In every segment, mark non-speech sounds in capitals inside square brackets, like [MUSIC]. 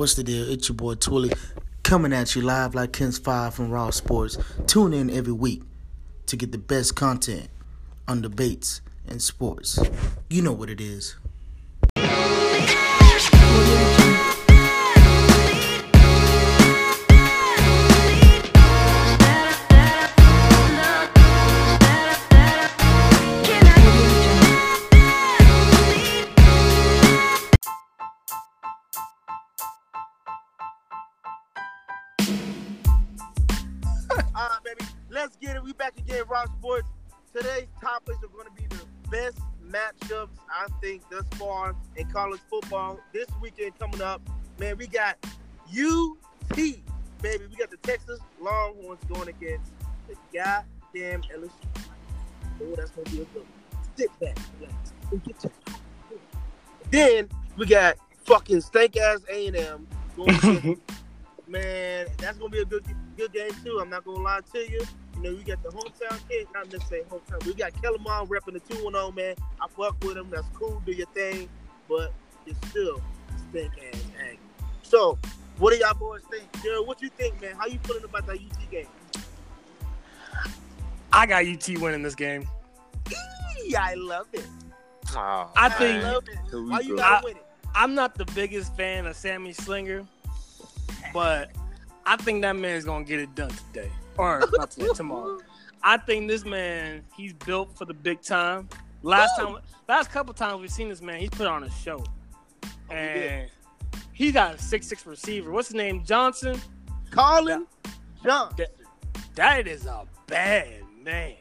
What's the deal? It's your boy Twilly coming at you live like Ken's Five from Raw Sports. Tune in every week to get the best content on debates and sports. You know what it is. Today's topics are going to be the best matchups I think thus far in college football. This weekend coming up, man, we got UT, baby. We got the Texas Longhorns going against the goddamn LSU. Oh, that's going to be a good one. Sit back, relax, and get your Then we got fucking stank ass A&M going [LAUGHS] against Man, that's gonna be a good good game too. I'm not gonna lie to you. You know, we got the hometown kid, not necessarily hometown. We got Kellen Mond repping the 2 0, man. I fuck with him. That's cool. Do your thing. But it's still stink ass angry. So, what do y'all boys think? Jared, what you think, man? How you feeling about that UT game? I got UT winning this game. Eee, I love it. Oh, I I think love it. Why you gotta I- win it? I'm not the biggest fan of Sam Ehlinger, but I think that man's gonna get it done today, or [LAUGHS] not today, tomorrow. I think this man, he's built for the big time. Last Woo! time, last couple times we've seen this man, he's put on a show, Oh, and he got a six six receiver. What's his name? Johnson. Collin Johnson. That is a bad man.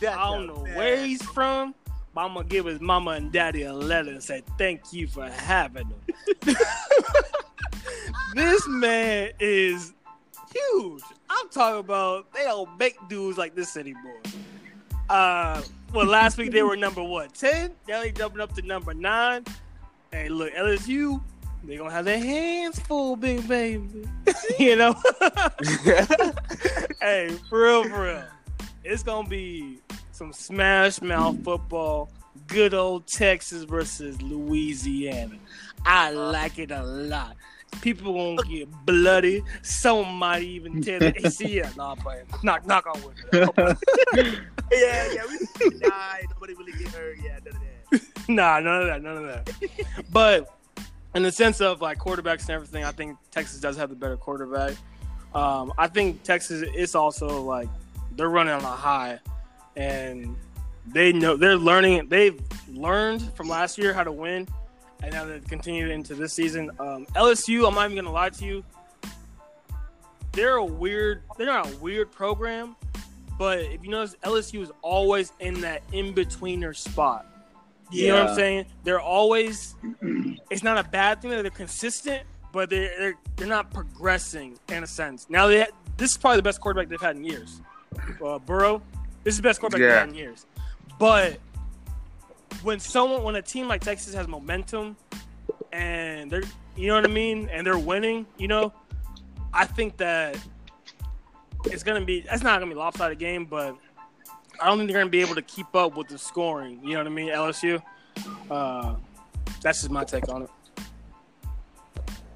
That's I don't know bad- where he's from, but I'm gonna give his mama and daddy a letter and say thank you for having him. [LAUGHS] this man is huge. I'm talking about they don't make dudes like this anymore. Uh, well, last week they were number what ten? Now they jumping up to number nine. Hey, look, LSU, they gonna have their hands full, big baby. [LAUGHS] you know. [LAUGHS] hey, for real, for real. It's gonna be some smash mouth football. Good old Texas versus Louisiana. I like it a lot. People gonna get bloody. Some might even tear the [LAUGHS] ACL. Nah, but knock knock on wood. [LAUGHS] Yeah, yeah. We, nah, ain't nobody really get hurt. Yeah, none of that. [LAUGHS] nah, none of that, none of that. But in the sense of like quarterbacks and everything, I think Texas does have the better quarterback. Um, I think Texas is also like they're running on a high, and they know they're learning. They've learned from last year how to win, and now they continued into this season. Um, LSU, I'm not even gonna lie to you. They're a weird. They're not a weird program, but if you notice, LSU is always in that in betweener spot. You know what I'm saying? They're always. It's not a bad thing that they're consistent, but they're they're, they're not progressing in a sense. Now they this is probably the best quarterback they've had in years. Uh, Burrow, this is the best quarterback they've had in years. But when someone, when a team like Texas has momentum, and they're, you know what I mean, and they're winning, you know, I think that it's gonna be. That's not gonna be lopsided game, but I don't think they're gonna be able to keep up with the scoring. You know what I mean? LSU. Uh, that's just my take on it.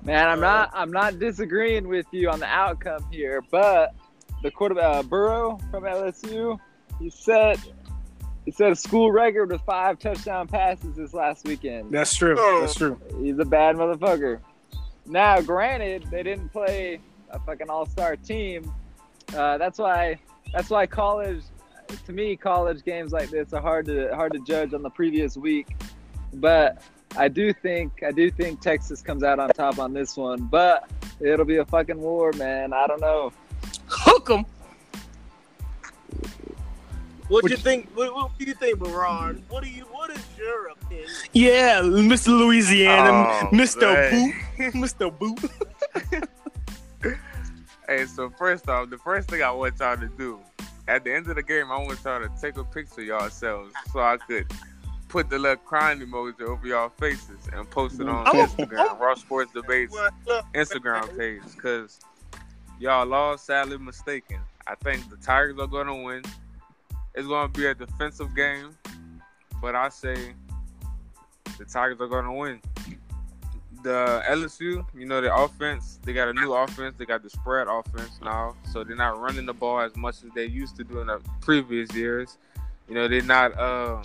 Man, I'm not I'm not disagreeing with you on the outcome here, but the quarterback uh, Burrow from LSU, he set he set a school record with five touchdown passes this last weekend. That's true. Oh. That's true. He's a bad motherfucker. Now, granted, they didn't play a fucking all-star team. Uh, that's why that's why college to me college games like this are hard to hard to judge on the previous week. But I do think I do think Texas comes out on top on this one, but it'll be a fucking war, man. I don't know. Hook Hook 'em. What What you you- think? What, what do you think, Baron? What do you? What is your opinion? Yeah, Mr. Louisiana, Oh, Mr. man. Boot, Mr. Boot. Hey, so first off, the first thing I want y'all to do at the end of the game, I want y'all to take a picture of yourselves so I could put the little crying emoji over y'all faces and post it on I'm a- Instagram, Raw Sports Debates Instagram page, because y'all lost, sadly mistaken. I think the Tigers are going to win. It's going to be a defensive game, but I say the Tigers are going to win. the LSU, you know, the offense, they got a new offense. They got the spread offense now. So they're not running the ball as much as they used to do in the previous years. You know, they're not, um,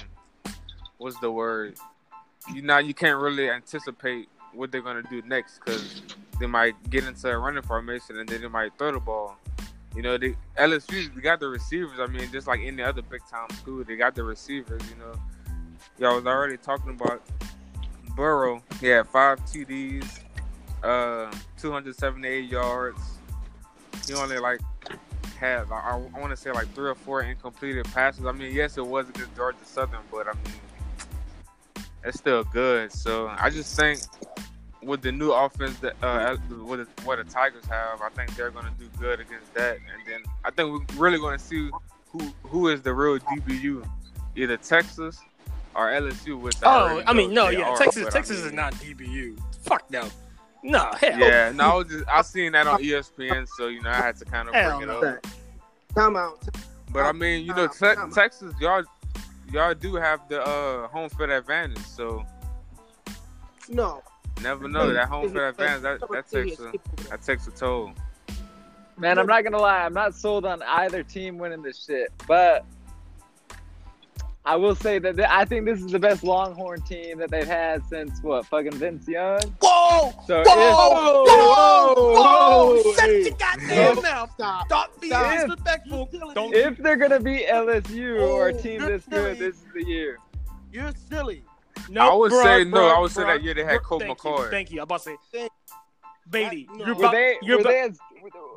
what's the word? You know, you can't really anticipate what they're going to do next because they might get into a running formation and then they might throw the ball. You know, the LSU, they got the receivers. I mean, just like any other big time school, they got the receivers, you know. Y'all was already talking about Burrow, he had five TDs, uh, 278 yards. He only like had like, I, I want to say like three or four incompleted passes. I mean, yes, it was against Georgia Southern, but I mean, it's still good. So I just think with the new offense that uh, with what the Tigers have, I think they're going to do good against that. And then I think we're really going to see who who is the real DBU, either Texas or LSU. With Oh, I mean, no, yeah, are, Texas, but I Texas mean- is not DBU. Fuck no, no, hell. Yeah, no, I was just I seen that on ESPN, so you know I had to kind of Hell bring it no. up. Time out. But I mean, you know, te- out, time out. Texas, y'all, y'all do have the uh, home field advantage, so No. Never know that home field advantage that, that takes a that takes a toll. Man, I'm not gonna lie, I'm not sold on either team winning this shit, but I will say that th- I think this is the best Longhorn team that they've had since what fucking Vince Young. Whoa, So whoa, whoa, whoa, whoa, Shut hey. your goddamn mouth. Stop. Stop being Stop. disrespectful. Don't. if, if they're gonna be LSU or a Oh, team you're this good, silly. this is the year. You're silly. No, I would bruh, say no, bruh, I would say bruh, that year they had Colt thank McCoy. You, thank you. I'm about to say, Thank- Beatty, I- no. you're Were Were about, they you're were about, they as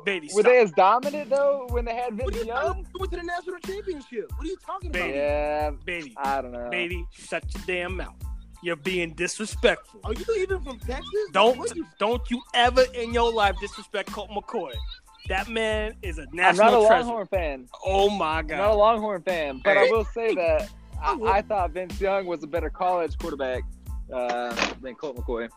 Beatty, were they as dominant though when they had What Vince are you Young? talking? Went to the national championship. What are you talking about? Baby. Yeah, Beatty, I don't know. Beatty, shut your damn mouth. You're being disrespectful. Are you even from Texas? Don't you- don't you ever in your life disrespect Colt McCoy. That man is a I'm national not a treasure. Longhorn fan. Oh my I'm not a. Longhorn fan, but I will say that I, Oh, I thought Vince Young was a better college quarterback uh, than Colt McCoy.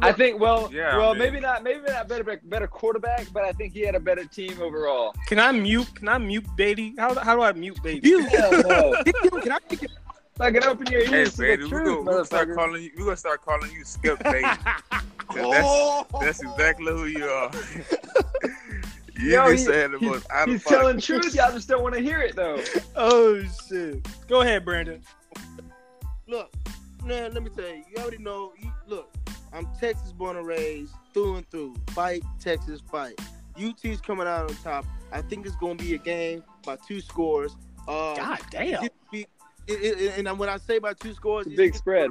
I think well, Yeah, I well, mean- maybe not, maybe not better, better quarterback, but I think he had a better team overall. Can I mute? Can I mute Beatty? How, how do I mute Beatty? You. Hell no. [LAUGHS] Can I kick it? Fucking open your Hey, ears to baby, the we're truth, gonna, we're gonna start calling you. We're gonna start calling you Skip Baby. 'Cause [LAUGHS] Oh. That's that's exactly who you are. [LAUGHS] you Yo, be he- saying the he's- most out of He's telling truth. Y'all just don't want to hear it though. [LAUGHS] oh shit. Go ahead, Brandon. Look, man, let me tell you. You already know. You, look, I'm Texas born and raised, through and through. Fight, Texas, fight. UT's coming out on top. I think it's going to be a game by two scores. Uh, God damn. it- it- it- and when I say by two scores, It's a big it's- spread.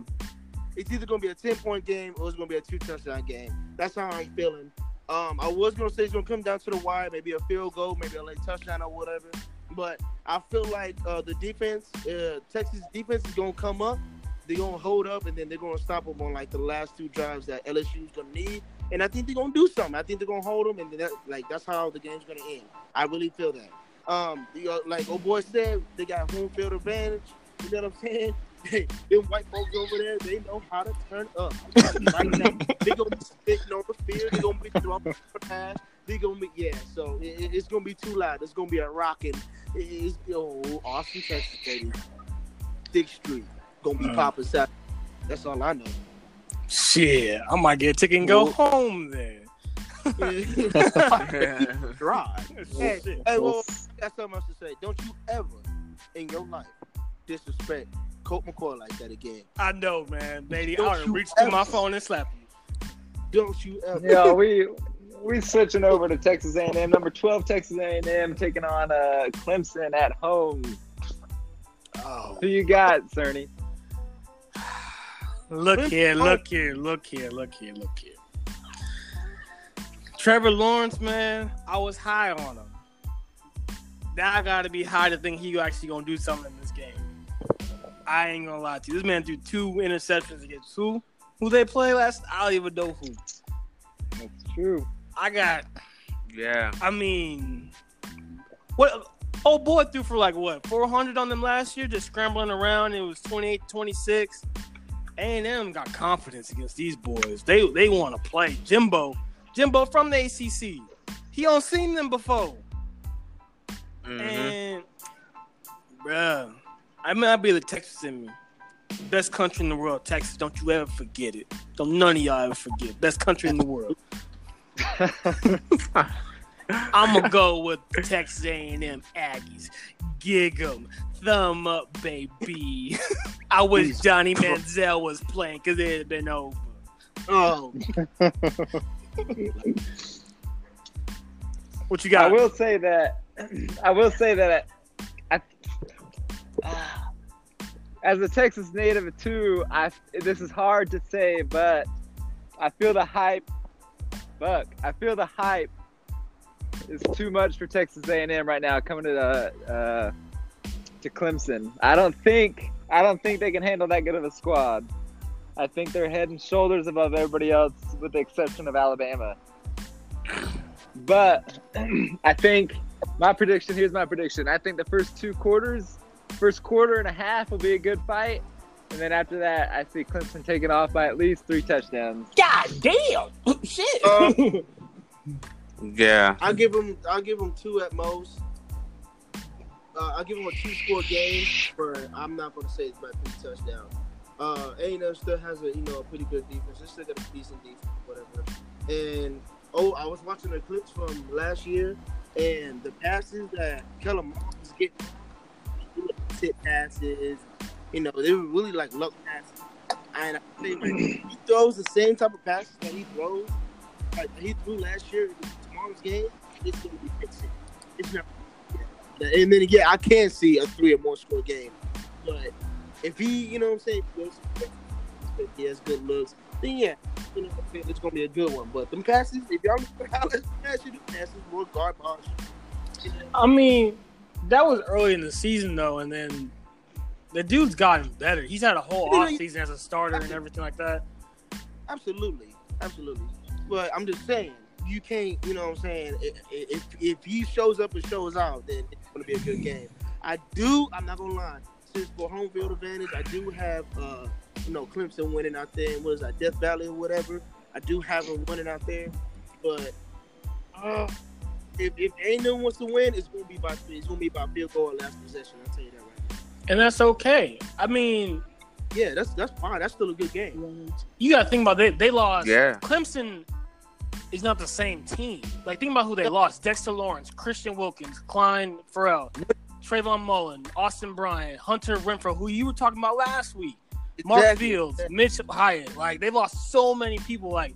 It's either going to be a 10 point game or it's going to be a two touchdown game. That's how I'm feeling. Um, I was to say it's to come down to the wire, maybe a field goal, maybe a late touchdown or whatever. But I feel like uh, the defense, uh, Texas defense is to come up. They're to hold up, and then they're to stop them on like the last two drives that LSU is going to need. And I think they're to do something. I think they're to hold them, and that, like that's how the game's to end. I really feel that. Um, know, like old boy said, they got home field advantage. You know what I'm saying? They, them white folks over there, they know how to turn up. right now, they gonna be spitting on the field. They gonna be throwing [LAUGHS] the pass. They gonna be yeah. So it, it- it's gonna be too loud. It's gonna be a rocking. It, it's oh Austin, Texas, baby. Sixth Street gonna be Mm. popping. Saturday. That's all I know. Shit. I might get a ticket and go home then. [LAUGHS] Drive. [LAUGHS] Hey, hey, well, that's something else to say. Don't you ever in your life disrespect Colt McCoy like that again. I know, man. Beatty, I Don't ought to you reach my phone and slap you. Don't you ever. Yeah, we we switching over to Texas A&M. Number twelve, Texas A&M taking on uh, Clemson at home. Oh. Who you got, Cerny? [SIGHS] Look here, look here, look here, look here, look here. Trevor Lawrence, man, I was high on him. Now I gotta be high to think he actually gonna do something in this game. I ain't gonna lie to you. This man threw two interceptions against who? Who they play last? I don't even know who. That's true. I got. yeah. I mean, what? Oh boy, threw for like what 400 on them last year, just scrambling around. It was 28, 26. A&M got confidence against these boys. They they want to play. Jimbo, Jimbo from the ACC. He don't seen them before. Mhm. And bruh, I might be the Texas in me. best country in the world, Texas. Don't you ever forget it. Don't none of y'all ever forget. Best country in the world. [LAUGHS] I'm gonna go with Texas A&M Aggies. Gig 'em, thumb up, baby. [LAUGHS] I wish Johnny Manziel was playing because it had been over. Oh, [LAUGHS] What you got? I will say that. I will say that. [SIGHS] As a Texas native too, I this is hard to say, but I feel the hype. Fuck, I feel the hype is too much for Texas A&M right now coming to the, uh, to Clemson. I don't think I don't think they can handle that good of a squad. I think they're head and shoulders above everybody else, with the exception of Alabama. But [CLEARS THROAT] I think my prediction here's my prediction. I think the first two quarters, first quarter and a half will be a good fight. And then after that, I see Clemson taking off by at least three touchdowns. God damn! [LAUGHS] Shit. Uh, [LAUGHS] Yeah. I'll give them. I'll give them two at most. Uh, I'll give them a two-score game, but I'm not going to say it's by three touchdowns. Uh, A&M still has a you know a pretty good defense. They still got a decent defense, whatever. And oh, I was watching the clips from last year, and the passes that Kellen Mond was getting, tip passes, you know, they were really like luck passes. And I think like, [CLEARS THROAT] he throws the same type of passes that he throws, like that he threw last year in tomorrow's game. It's going to be fixing. It's not. Yeah. And then again, I can see a three or more score game, but if he, you know what I'm saying, goes, he has good looks, then yeah, you know, what I'm saying, it's gonna be a good one. But them passes, if y'all look at how let's pass you the passes were garbage. You know, I mean, that was early in the season though, and then the dude's gotten better. He's had a whole off season as a starter and everything like that. Absolutely, absolutely. But I'm just saying, you can't, you know what I'm saying. If if he shows up and shows out, then it's gonna be a good game. I do. I'm not gonna lie. Since for home field advantage, I do have, uh, you know, Clemson winning out there. and What is that, Death Valley or whatever? I do have them winning out there, but uh, if if anyone wants to win, it's gonna be by it's gonna be by field goal or last possession. I'll tell you that right. now. And that's okay. I mean, Yeah, that's that's fine. That's still a good game. you got to think about they they lost. Yeah. Clemson is not the same team. Like think about who they lost: Dexter Lawrence, Christian Wilkins, Clelin Ferrell, Trayvon Mullen, Austin Bryant, Hunter Renfrow, who you were talking about last week, Mark Exactly. Fields, Mitch Hyatt. Like they lost so many people. Like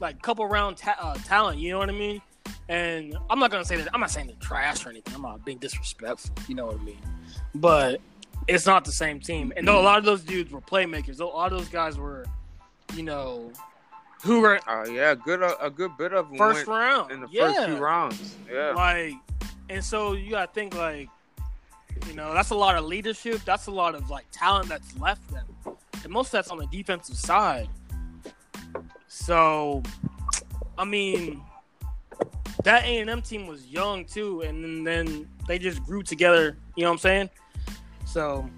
like couple round ta- uh, talent. You know what I mean? And I'm not gonna say that. I'm not saying they're trash or anything. I'm not being disrespectful. You know what I mean? But it's not the same team. And though a lot of those dudes were playmakers, though a lot of those guys were, you know, who were Oh yeah, good. A, a good bit of them first round in the yeah. first two rounds. Yeah. Like, and so you gotta think like, you know, that's a lot of leadership. That's a lot of like talent that's left them, and most of that's on the defensive side. So, I mean, that A and M team was young too, and then, they just grew together. You know what I'm saying? So,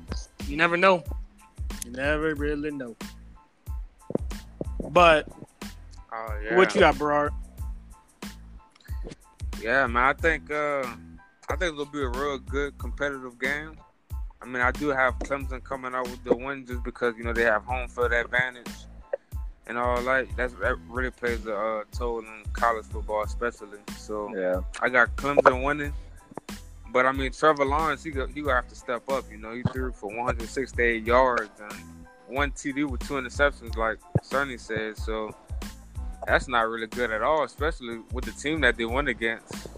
you never know. You never really know. But Oh yeah. what you got, Berard? Yeah, man. I think uh, I think it'll be a real good competitive game. I mean, I do have Clemson coming out with the win just because you know they have home field advantage and all that. That's that really plays a uh, toll in college football, especially. So Yeah. I got Clemson winning. But I mean, Trevor Lawrence, he go, he gonna have to step up. You know, he threw for 168 yards and one TD with two interceptions, like Sonny said. So that's not really good at all, especially with the team that they went against.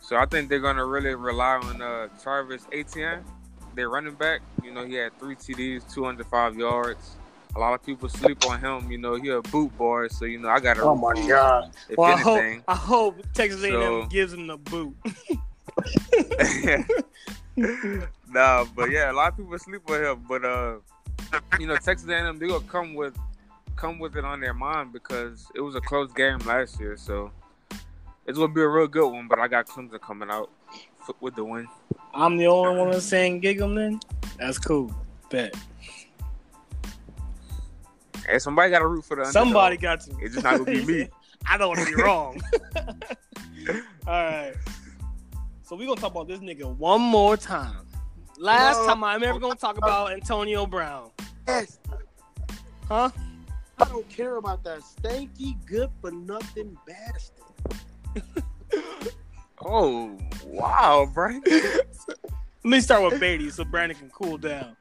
So I think they're gonna really rely on uh, Travis Etienne, their running back. You know, he had three TDs, 205 yards. A lot of people sleep on him. You know, he a boot boy, so you know I got to. Oh my god! If Well, I hope, I hope Texas A&M So- gives him the boot. [LAUGHS] [LAUGHS] nah, but yeah, a lot of people sleep on him. But uh, you know, Texas A&M they gonna come with come with it on their mind because it was a close game last year. So it's gonna be a real good one. But I got Clemson coming out with the win. I'm the only one that's saying gig. Then that's cool. Bet Hey, somebody got to root for the underdog. somebody got to. It's just not gonna be me. [LAUGHS] I don't want to be wrong. [LAUGHS] [LAUGHS] All right. So we're gonna talk about this nigga one more time. Last No. time I'm ever gonna talk about Antonio Brown. Yes. Huh? I don't care about that stanky, good for nothing bastard. Oh wow, Brian. Let me start with Beatty so Brandon can cool down.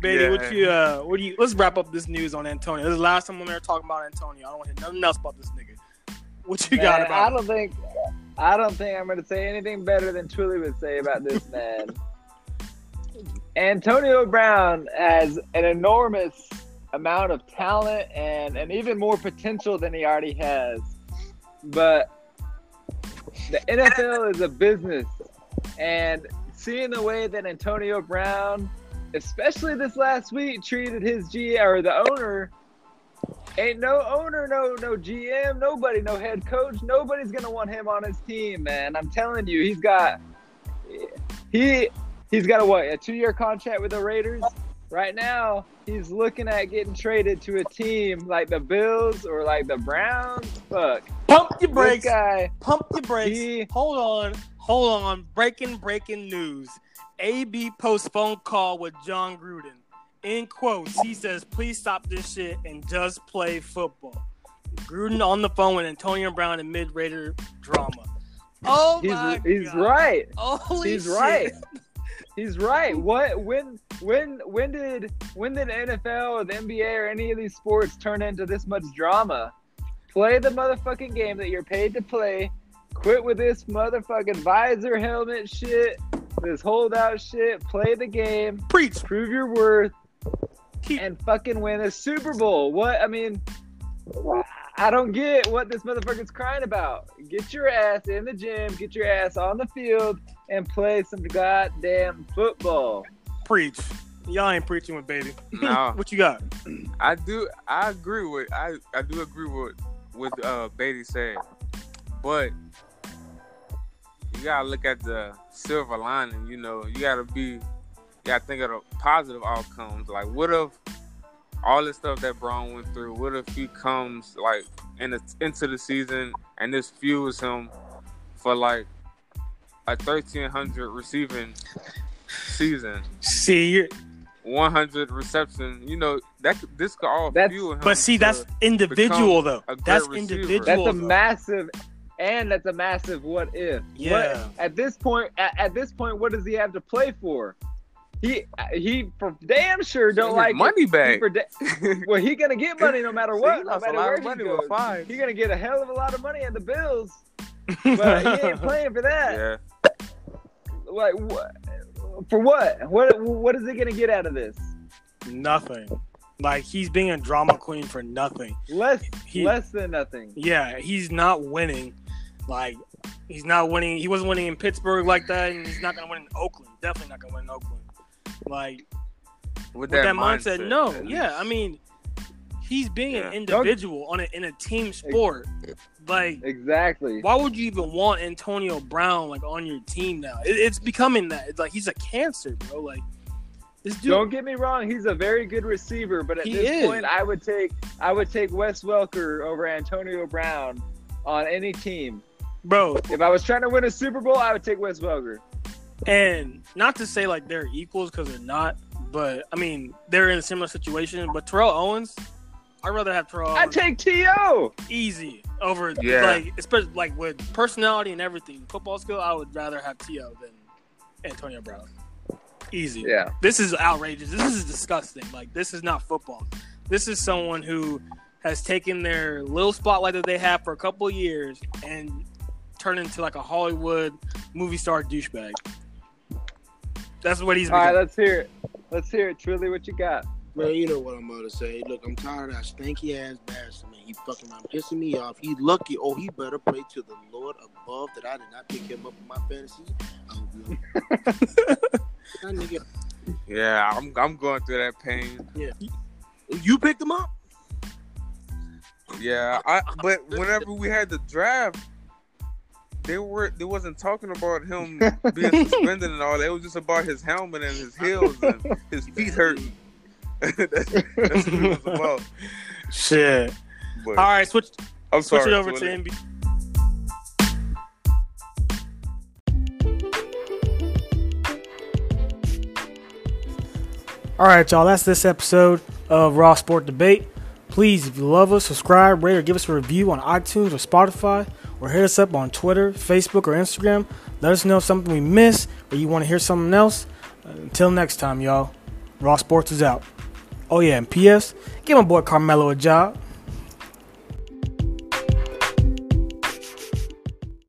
Beatty, Yeah. what you uh what do you let's wrap up this news on Antonio. This is the last time I'm ever talking about Antonio. I don't want to hear nothing else about this nigga. What you got about I don't think I don't think I'm gonna say anything better than Twilly would say about this man. [LAUGHS] Antonio Brown has an enormous amount of talent and, and even more potential than he already has. But the NFL is a business and seeing the way that Antonio Brown, especially this last week, treated his G or the owner Ain't no owner, no no GM, nobody, no head coach, nobody's gonna want him on his team, man. I'm telling you, he's got he he's got a what a two year contract with the Raiders. Right now, he's looking at getting traded to a team like the Bills or like the Browns. Fuck, Pump your brakes. guy. Pump your brakes. He- Hold on. Hold on. Breaking breaking news. AB post phone call with Jon Gruden. In quotes, he says, please stop this shit and just play football. Gruden on the phone with Antonio Brown and mid Raider drama. Oh He's my he's God. right. Holy He's shit. right. [LAUGHS] He's right. What when when when did when did the NFL or the NBA or any of these sports turn into this much drama? Play the motherfucking game that you're paid to play. Quit with this motherfucking visor helmet shit. This holdout shit. Play the game. Preach. Prove your worth Keep and fucking win a Super Bowl. What I mean, I don't get what this motherfucker's crying about. Get your ass in the gym, get your ass on the field, and play some goddamn football. preach. Y'all ain't preaching with baby. [LAUGHS] No. what you got? I do. I agree with. I I do agree with with uh Beatty said, but you gotta look at the silver lining. You know, you gotta be. You gotta think of the positive outcomes. Like, what if all this stuff that Brown went through? What if he comes like in the, into the season and this fuels him for like a thirteen hundred receiving season? See, you're, 100 reception. You know that could- this could all That's- fuel him. but see, to- that's individual though. a great That's receiver. individual. That's a though. massive, and that's a massive what if. Yeah. What, at this point, at, at this point, what does he have to play for? He he for damn sure don't like money He back. for da- [LAUGHS] well, he gonna get money no matter [LAUGHS] what. he No lost a matter lot where of he money goes. five. He gonna get a hell of a lot of money in the Bills, [LAUGHS] but he ain't playing for that. yeah, Like what? For what? What? What is he gonna get out of this? nothing. Like he's being a drama queen for nothing. Less, He- less than nothing. Yeah, he's not winning. Like he's not winning. He wasn't winning in Pittsburgh like that, and he's not gonna win in Oakland. Definitely not gonna win in Oakland. Like with, with that, mindset, no. at Yeah. I mean, he's being an Yeah. individual on a, in a team sport. Like, Exactly. why would you even want Antonio Brown like on your team now? It, it's becoming that. It's like he's a cancer, bro. Like this dude. Don't get me wrong, he's a very good receiver, but at this is. point I would take I would take Wes Welker over Antonio Brown on any team. Bro, If I was trying to win a Super Bowl, I would take Wes Welker. And not to say like they're equals because they're not, but I mean they're in a similar situation. But Terrell Owens, I'd rather have Terrell I'd take T.O. easy over Yeah. like especially like with personality and everything, football skill. I would rather have T.O. than Antonio Brown. Easy. Yeah. This is outrageous. This is disgusting. Like this is not football. This is someone who has taken their little spotlight that they have for a couple of years and turned into like a Hollywood movie star douchebag. That's what he's All right, become. let's hear it. Let's hear it. Truly, what you got? Man, you know what I'm about to say. Look, I'm tired of that stanky ass bastard, man. He fucking around pissing me off. He lucky. Oh, he better pray to the Lord above that I did not pick him up in my fantasy. Oh, no. that nigga, Yeah, I'm I'm going through that pain. Yeah, you picked him up? Yeah, I but whenever we had the draft, they were they wasn't talking about him [LAUGHS] being suspended and all. that. It was just about his helmet and his heels and his feet hurting. [LAUGHS] that's, that's what it was about. Shit. But All right, switch I'm switch sorry. it over to Twilly. NBA. All right, y'all. That's this episode of Raw Sport Debate. Please, if you love us, subscribe, rate, or give us a review on iTunes or Spotify, or hit us up on Twitter, Facebook, or Instagram. Let us know if something we missed or you want to hear something else. Until next time, y'all. Raw Sports is out. Oh yeah, and P.S. Give my boy Carmelo a job.